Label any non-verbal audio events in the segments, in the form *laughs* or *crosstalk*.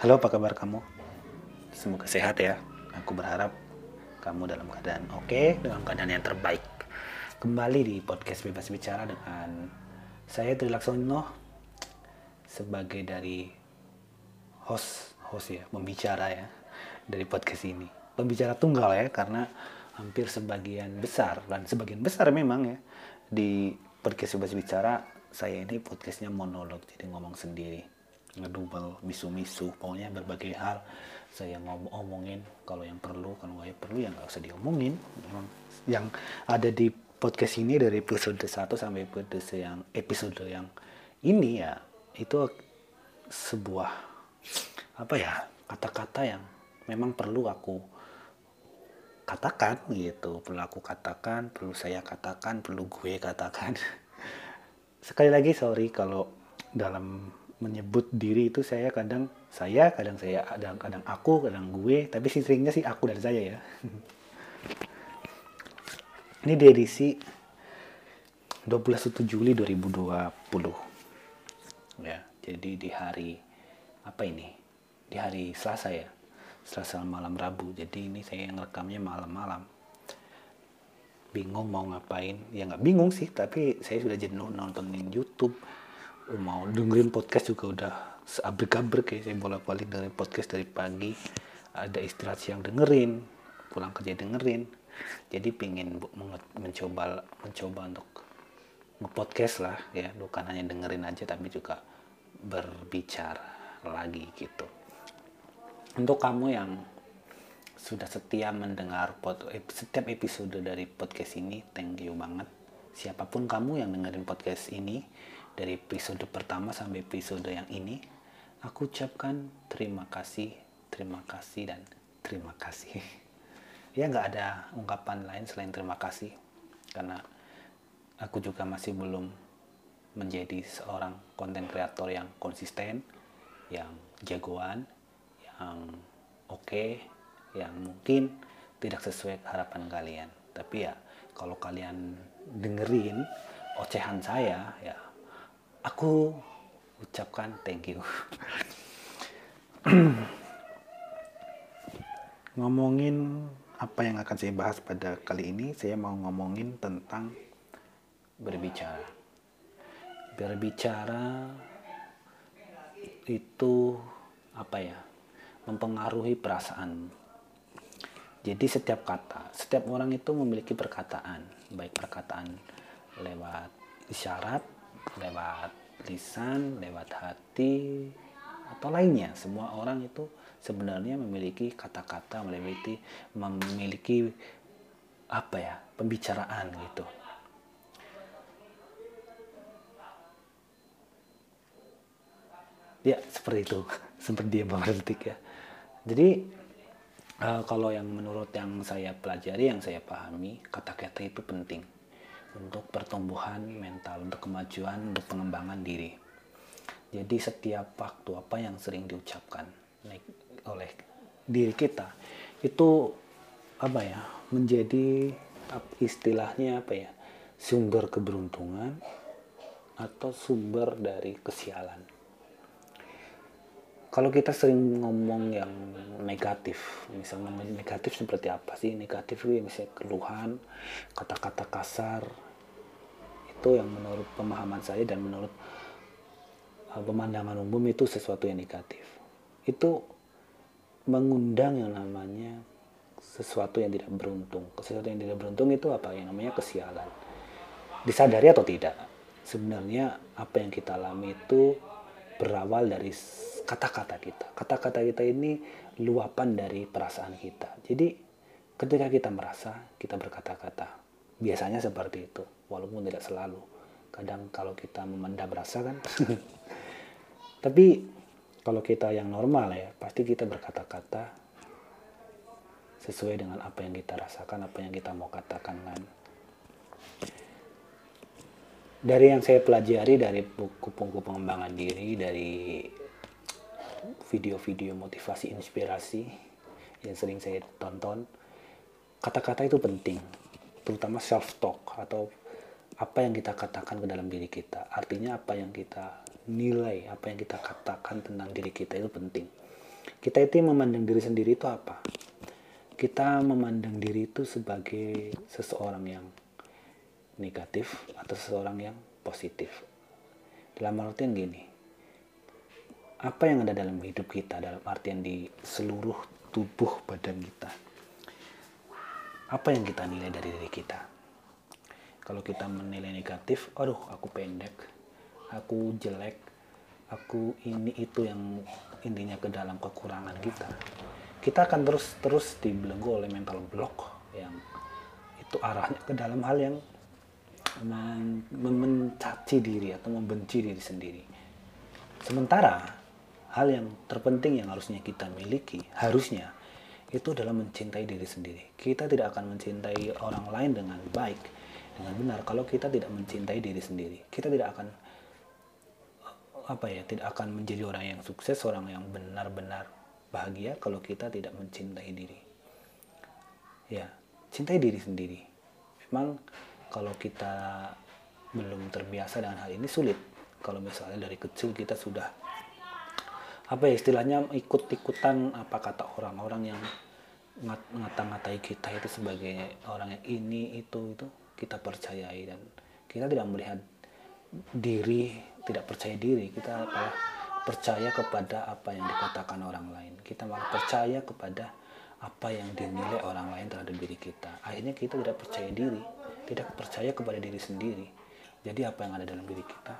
Halo, apa kabar kamu? Semoga sehat ya. Aku berharap kamu dalam keadaan oke, dalam keadaan yang terbaik. Kembali di podcast Bebas Bicara dengan saya Tri Laksono sebagai dari host, host ya, pembicara ya dari podcast ini. Pembicara tunggal ya, karena hampir sebagian besar dan sebagian besar memang ya di podcast Bebas Bicara saya ini podcastnya monolog jadi ngomong sendiri ngedumel misu-misu pokoknya berbagai hal. Saya ngomong omongin kalau yang perlu kalau nggak perlu ya nggak usah diomongin. Yang ada di podcast ini dari episode 1 sampai episode yang episode yang ini ya itu sebuah apa ya kata-kata yang memang perlu aku katakan gitu. Perlu aku katakan perlu saya katakan perlu gue katakan. *laughs* Sekali lagi sorry kalau dalam menyebut diri itu saya kadang saya kadang saya kadang kadang aku kadang gue tapi sih seringnya sih aku dan saya ya. *laughs* Ini di edisi 21 Juli 2020 ya jadi di hari apa ini? Di hari Selasa ya Selasa malam Rabu. Jadi ini saya yang rekamnya malam-malam. Bingung mau ngapain? Ya nggak bingung sih tapi saya sudah jenuh nontonin YouTube mau dengerin podcast juga udah seabrek-abrek ya saya bolak-balik dengerin podcast dari pagi. Ada istirahat siang dengerin pulang kerja dengerin. Jadi pingin mencoba mencoba untuk ngepodcast lah ya. Bukan hanya dengerin aja tapi juga berbicara lagi gitu. Untuk kamu yang sudah setia mendengar pod, setiap episode dari podcast ini thank you banget. Siapa pun kamu yang dengerin podcast ini dari episode pertama sampai episode yang ini aku ucapkan terima kasih terima kasih dan terima kasih. *laughs* Ya nggak ada ungkapan lain selain terima kasih karena aku juga masih belum menjadi seorang konten kreator yang konsisten yang jagoan yang oke okay, yang mungkin tidak sesuai harapan kalian. Tapi ya kalau kalian dengerin ocehan saya ya aku ucapkan thank you. *clears throat* ngomongin apa yang akan saya bahas pada kali ini, saya mau ngomongin tentang berbicara. Berbicara itu apa ya? Mempengaruhi perasaan. Jadi setiap kata, setiap orang itu memiliki perkataan, baik perkataan lewat isyarat lewat lisan, lewat hati, atau lainnya. Semua orang itu sebenarnya memiliki kata-kata, memiliki memiliki apa ya pembicaraan gitu. Ya seperti itu, *laughs* seperti dia bang ya. Jadi uh, kalau yang menurut yang saya pelajari, yang saya pahami, kata-kata itu penting untuk pertumbuhan mental, untuk kemajuan, untuk pengembangan diri. Jadi setiap waktu apa yang sering diucapkan oleh diri kita itu apa ya menjadi istilahnya apa ya sumber keberuntungan atau sumber dari kesialan. Kalau kita sering ngomong yang negatif, misalnya negatif seperti apa sih? Negatif itu misalnya keluhan, kata-kata kasar, itu yang menurut pemahaman saya dan menurut uh, pemandangan umum itu sesuatu yang negatif. Itu mengundang yang namanya sesuatu yang tidak beruntung. Sesuatu yang tidak beruntung itu apa? Yang namanya kesialan. Disadari atau tidak? Sebenarnya apa yang kita alami itu berawal dari kata-kata kita. Kata-kata kita ini luapan dari perasaan kita. Jadi ketika kita merasa, kita berkata-kata. Biasanya seperti itu, walaupun tidak selalu. Kadang kalau kita memendam rasa kan. *laughs* Tapi kalau kita yang normal ya, pasti kita berkata-kata sesuai dengan apa yang kita rasakan, apa yang kita mau katakan kan dari yang saya pelajari dari buku-buku pengembangan diri dari video-video motivasi inspirasi yang sering saya tonton kata-kata itu penting terutama self talk atau apa yang kita katakan ke dalam diri kita. Artinya apa yang kita nilai apa yang kita katakan tentang diri kita itu penting. Kita itu memandang diri sendiri itu apa? Kita memandang diri itu sebagai seseorang yang negatif atau seseorang yang positif. Dalam artian gini apa yang ada dalam hidup kita dalam artian di seluruh tubuh badan kita apa yang kita nilai dari diri kita? Kalau kita menilai negatif aduh aku pendek aku jelek aku ini itu yang intinya ke dalam kekurangan kita kita akan terus terus dibelenggu oleh mental block yang itu arahnya ke dalam hal yang mencaci diri atau membenci diri sendiri. Sementara hal yang terpenting yang harusnya kita miliki harusnya itu adalah mencintai diri sendiri. Kita tidak akan mencintai orang lain dengan baik, dengan benar kalau kita tidak mencintai diri sendiri. Kita tidak akan apa ya, tidak akan menjadi orang yang sukses, orang yang benar-benar bahagia kalau kita tidak mencintai diri. Ya, cintai diri sendiri. Memang kalau kita belum terbiasa dengan hal ini sulit. Kalau misalnya dari kecil kita sudah apa ya istilahnya ikut-ikutan apa kata orang-orang yang ngata-ngatai kita itu sebagai orang yang ini itu itu kita percayai dan kita tidak melihat diri tidak percaya diri kita malah percaya kepada apa yang dikatakan orang lain. Kita malah percaya kepada apa yang dinilai orang lain terhadap diri kita. Akhirnya kita tidak percaya diri, tidak percaya kepada diri sendiri. Jadi apa yang ada dalam diri kita?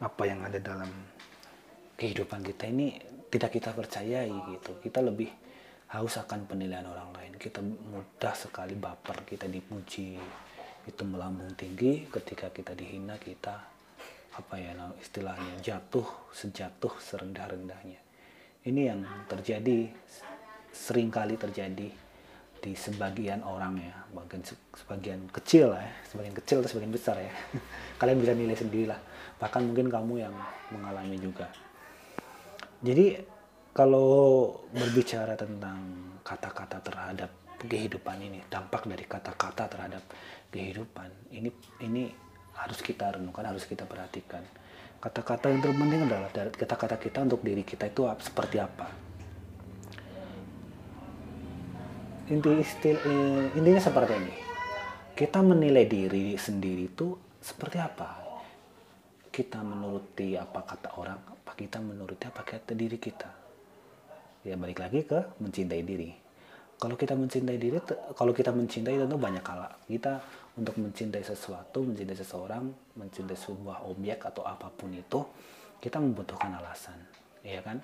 Apa yang ada dalam kehidupan kita ini tidak kita percayai gitu. Kita lebih haus akan penilaian orang lain. Kita mudah sekali baper, kita dipuji, itu melambung tinggi ketika kita dihina kita apa ya istilahnya jatuh sejatuh serendah-rendahnya. Ini yang terjadi sering kali terjadi di sebagian orang ya, bagian sebagian kecil lah ya, sebagian kecil atau sebagian besar ya. *laughs* Kalian bisa nilai sendirilah. Bahkan mungkin kamu yang mengalami juga. Jadi kalau berbicara tentang kata-kata terhadap kehidupan ini, dampak dari kata-kata terhadap kehidupan ini ini harus kita renungkan, harus kita perhatikan. Kata-kata yang terpenting adalah kata-kata kita untuk diri kita itu seperti apa. Inti istil, eh, intinya seperti ini. Kita menilai diri sendiri itu seperti apa. Kita menuruti apa kata orang, apa kita menuruti apa kata diri kita. Ya balik lagi ke mencintai diri kalau kita mencintai diri kalau kita mencintai tentu banyak hal kita untuk mencintai sesuatu mencintai seseorang mencintai sebuah objek atau apa pun itu kita membutuhkan alasan ya kan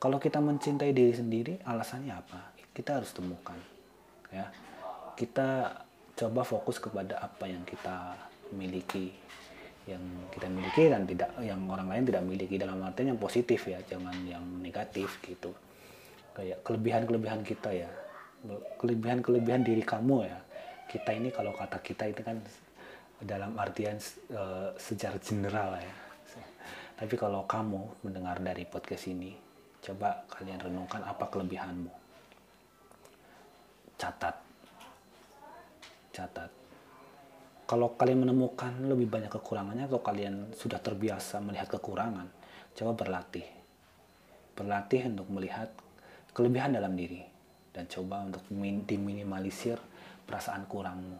kalau kita mencintai diri sendiri alasannya apa kita harus temukan ya. Kita coba fokus kepada apa yang kita miliki yang kita miliki dan tidak yang orang lain tidak miliki. Dalam artian yang positif ya. Jangan yang negatif gitu. Kayak kelebihan-kelebihan kita ya. Kelebihan-kelebihan diri kamu ya. Kita ini kalau kata kita itu kan dalam artian uh, secara general ya. Tapi kalau kamu mendengar dari podcast ini coba kalian renungkan apa kelebihanmu catat catat kalau kalian menemukan lebih banyak kekurangannya atau kalian sudah terbiasa melihat kekurangan coba berlatih berlatih untuk melihat kelebihan dalam diri dan coba untuk diminimalisir perasaan kurangmu.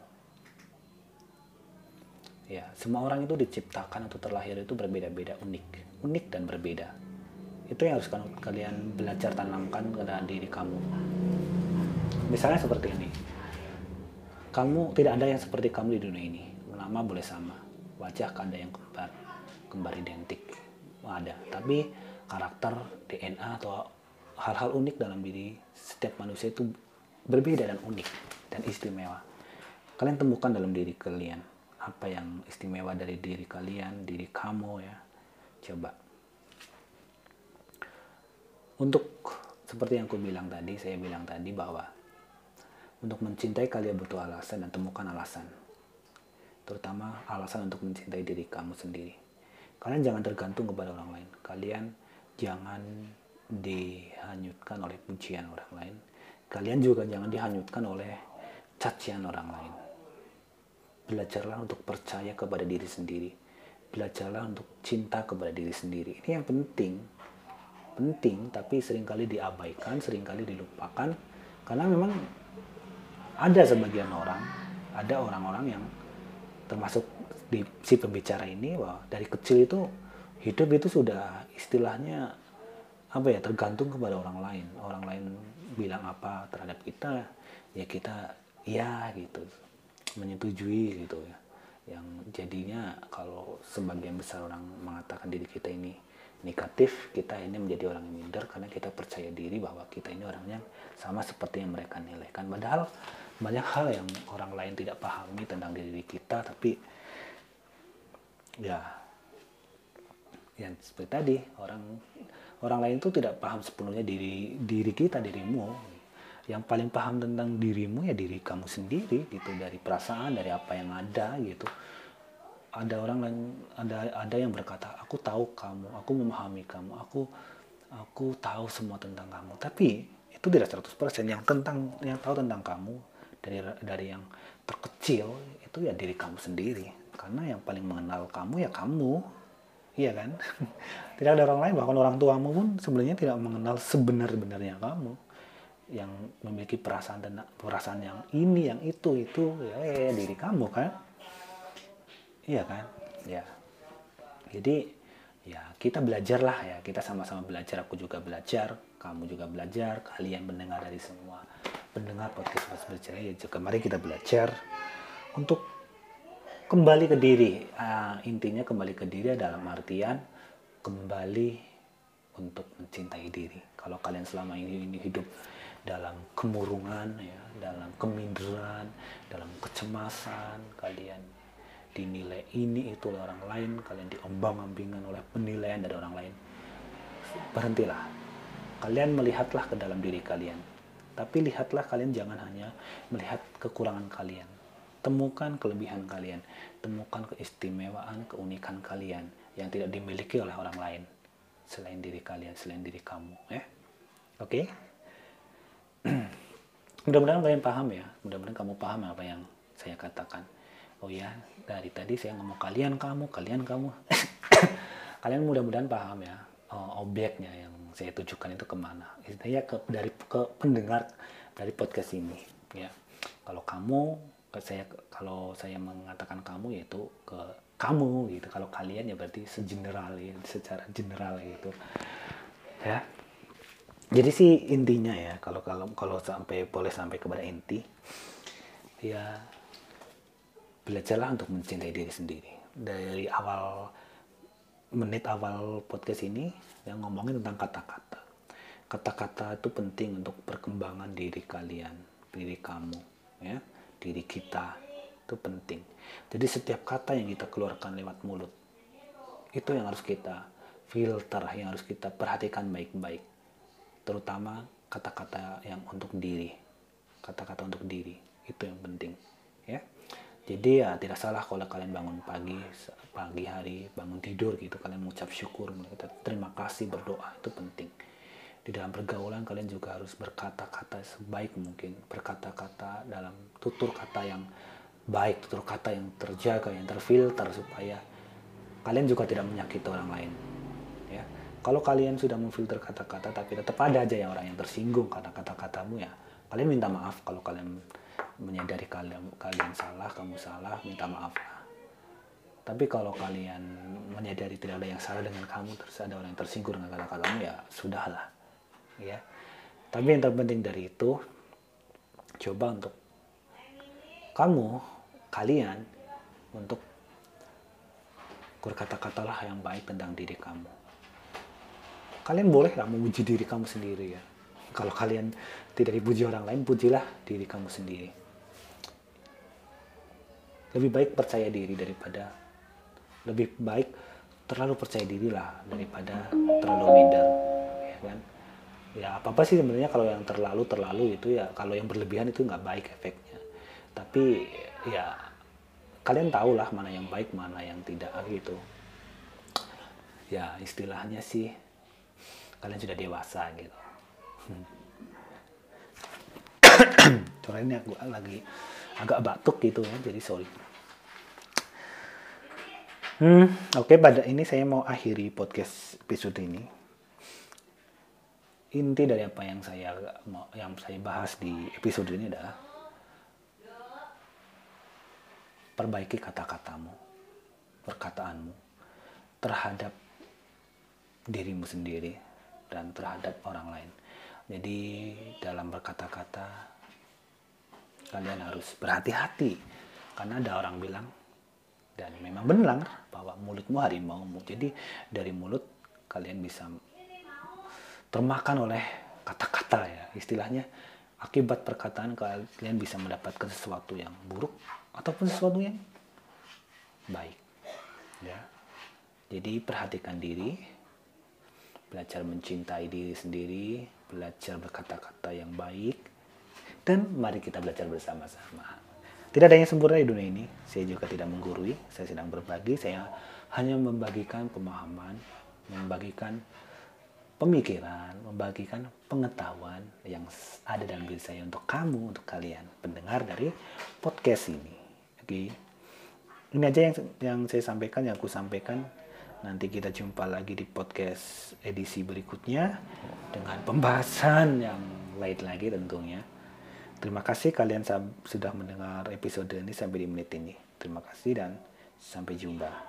Ya, semua orang itu diciptakan atau terlahir itu berbeda-beda, unik, unik dan berbeda. Itu yang harus kalian belajar tanamkan ke dalam diri kamu. Misalnya seperti ini. Kamu tidak ada yang seperti kamu di dunia ini. Nama boleh sama, wajah kan ada yang kembar, kembar identik. Ada, tapi karakter, DNA atau hal-hal unik dalam diri setiap manusia itu berbeda dan unik dan istimewa. Kalian temukan dalam diri kalian apa yang istimewa dari diri kalian, diri kamu ya. Coba. Untuk seperti yang aku bilang tadi, saya bilang tadi bahwa untuk mencintai kalian butuh alasan dan temukan alasan. Terutama alasan untuk mencintai diri kamu sendiri. Kalian jangan tergantung kepada orang lain. Kalian jangan dihanyutkan oleh pujian orang lain. Kalian juga jangan dihanyutkan oleh cacian orang lain. Belajarlah untuk percaya kepada diri sendiri. Belajarlah untuk cinta kepada diri sendiri. Ini yang penting. penting tapi sering kali diabaikan sering kali dilupakan karena memang ada sebagian orang ada orang-orang yang termasuk di si pembicara ini bahwa dari kecil itu hidup itu sudah istilahnya apa ya tergantung kepada orang lain. Orang lain bilang apa terhadap kita ya kita ya gitu menyetujui gitu ya. Yang jadinya kalau sebagian besar orang mengatakan diri kita ini negatif kita ini menjadi orang yang minder karena kita percaya diri bahwa kita ini orang yang sama seperti yang mereka nilaikan. Padahal banyak hal yang orang lain tidak pahami tentang diri kita tapi ya yang seperti tadi orang orang lain itu tidak paham sepenuhnya diri diri kita dirimu. Yang paling paham tentang dirimu ya diri kamu sendiri gitu dari perasaan dari apa yang ada gitu. Ada orang lain ada ada yang berkata aku tahu kamu aku memahami kamu aku aku tahu semua tentang kamu. Tapi itu tidak 100% yang tentang yang tahu tentang kamu dari dari yang terkecil itu ya diri kamu sendiri. Karena yang paling mengenal kamu ya kamu. Iya kan? *laughs* Tidak ada orang lain bahkan orang tuamu pun sebenarnya tidak mengenal sebenar-benarnya kamu. Yang memiliki perasaan dan perasaan yang ini yang itu itu ya, ya diri kamu kan? Iya kan? Ya. Jadi ya kita belajar lah ya. Kita sama-sama belajar aku juga belajar kamu juga belajar kalian mendengar dari semua pendengar podcast Mas Bercerai ya juga mari kita belajar untuk kembali ke diri. Uh, intinya kembali ke diri dalam artian kembali untuk mencintai diri. Kalau kalian selama ini, ini hidup dalam kemurungan ya dalam keminderan dalam kecemasan kalian dinilai ini itu oleh orang lain kalian diombang-ambingan oleh penilaian dari orang lain berhentilah. Kalian melihatlah ke dalam diri kalian tapi lihatlah kalian jangan hanya melihat kekurangan kalian. Temukan kelebihan kalian. Temukan keistimewaan keunikan kalian yang tidak dimiliki oleh orang lain. Selain diri kalian selain diri kamu ya. Oke? Okay? *clears throat* mudah-mudahan kalian paham ya. Mudah-mudahan kamu paham apa yang saya katakan. Oh ya. Dari tadi saya ngomong kalian kamu kalian kamu. *clears throat* Kalian mudah-mudahan paham ya oh, objeknya yang saya tujukan itu ke mana. Ya ke dari ke pendengar dari podcast ini ya. Kalau kamu saya kalau saya mengatakan kamu yaitu ke kamu gitu. Kalau kalian ya berarti segeneral ya secara general gitu. Ya. Jadi sih intinya ya kalau kalau kalau sampai boleh sampai kepada inti ya belajarlah untuk mencintai diri sendiri. Dari awal menit awal podcast ini yang ngomongin tentang kata-kata. Kata-kata itu penting untuk perkembangan diri kalian diri kamu ya. Diri kita itu penting. Jadi setiap kata yang kita keluarkan lewat mulut itu yang harus kita filter yang harus kita perhatikan baik-baik. Terutama kata-kata yang untuk diri. Kata-kata untuk diri itu yang penting jadi ya tidak salah kalau kalian bangun pagi pagi hari bangun tidur gitu kalian mengucap syukur kita terima kasih berdoa itu penting. Di dalam pergaulan kalian juga harus berkata-kata sebaik mungkin berkata-kata dalam tutur kata yang baik tutur kata yang terjaga yang terfilter supaya kalian juga tidak menyakiti orang lain kalau kalian sudah memfilter kata-kata tapi tetap ada aja yang orang yang tersinggung karena kata-katamu ya kalian minta maaf kalau kalian menyadari kalian kalian salah kamu salah minta maaf tapi kalau kalian menyadari tidak ada yang salah dengan kamu terus ada orang yang tersinggung dengan kata-katamu ya sudahlah ya. Tapi yang terpenting dari itu coba untuk kamu kalian untuk berkata-katalah yang baik tentang diri kamu. Kalian boleh lah memuji diri kamu sendiri ya. Kalau kalian tidak dipuji orang lain pujilah diri kamu sendiri lebih baik percaya diri daripada lebih baik terlalu percaya diri lah daripada terlalu minder ya kan? Ya apa apa sih sebenarnya kalau yang terlalu terlalu itu ya kalau yang berlebihan itu nggak baik efeknya. Tapi ya kalian tahu lah mana yang baik mana yang tidak gitu. Ya istilahnya sih kalian sudah dewasa gitu. Soalnya ini aku lagi agak batuk gitu ya jadi sorry hmm oke okay, pada ini saya mau akhiri podcast episode ini inti dari apa yang saya yang saya bahas di episode ini adalah perbaiki kata-katamu, perkataanmu terhadap dirimu sendiri dan terhadap orang lain. Jadi dalam berkata-kata kalian harus berhati-hati. Karena ada orang bilang dan memang benar bahwa mulutmu harimaumu. Jadi dari mulut kalian bisa termakan oleh kata-kata ya. Istilahnya akibat perkataan kalian bisa mendapatkan sesuatu yang buruk ataupun sesuatu yang baik. Ya. Jadi perhatikan diri. Belajar mencintai diri sendiri. Belajar berkata-kata yang baik dan mari kita belajar bersama-sama tidak ada yang sempurna di dunia ini saya juga tidak menggurui saya sedang berbagi saya hanya membagikan pemahaman membagikan pemikiran, membagikan pengetahuan yang ada dalam diri saya untuk kamu, untuk kalian pendengar dari podcast ini. Oke, ini aja yang yang saya sampaikan, yang aku sampaikan. Nanti kita jumpa lagi di podcast edisi berikutnya dengan pembahasan yang lain lagi tentunya. Terima kasih kalian sudah mendengar episode ini sampai di menit ini. Terima kasih dan sampai jumpa.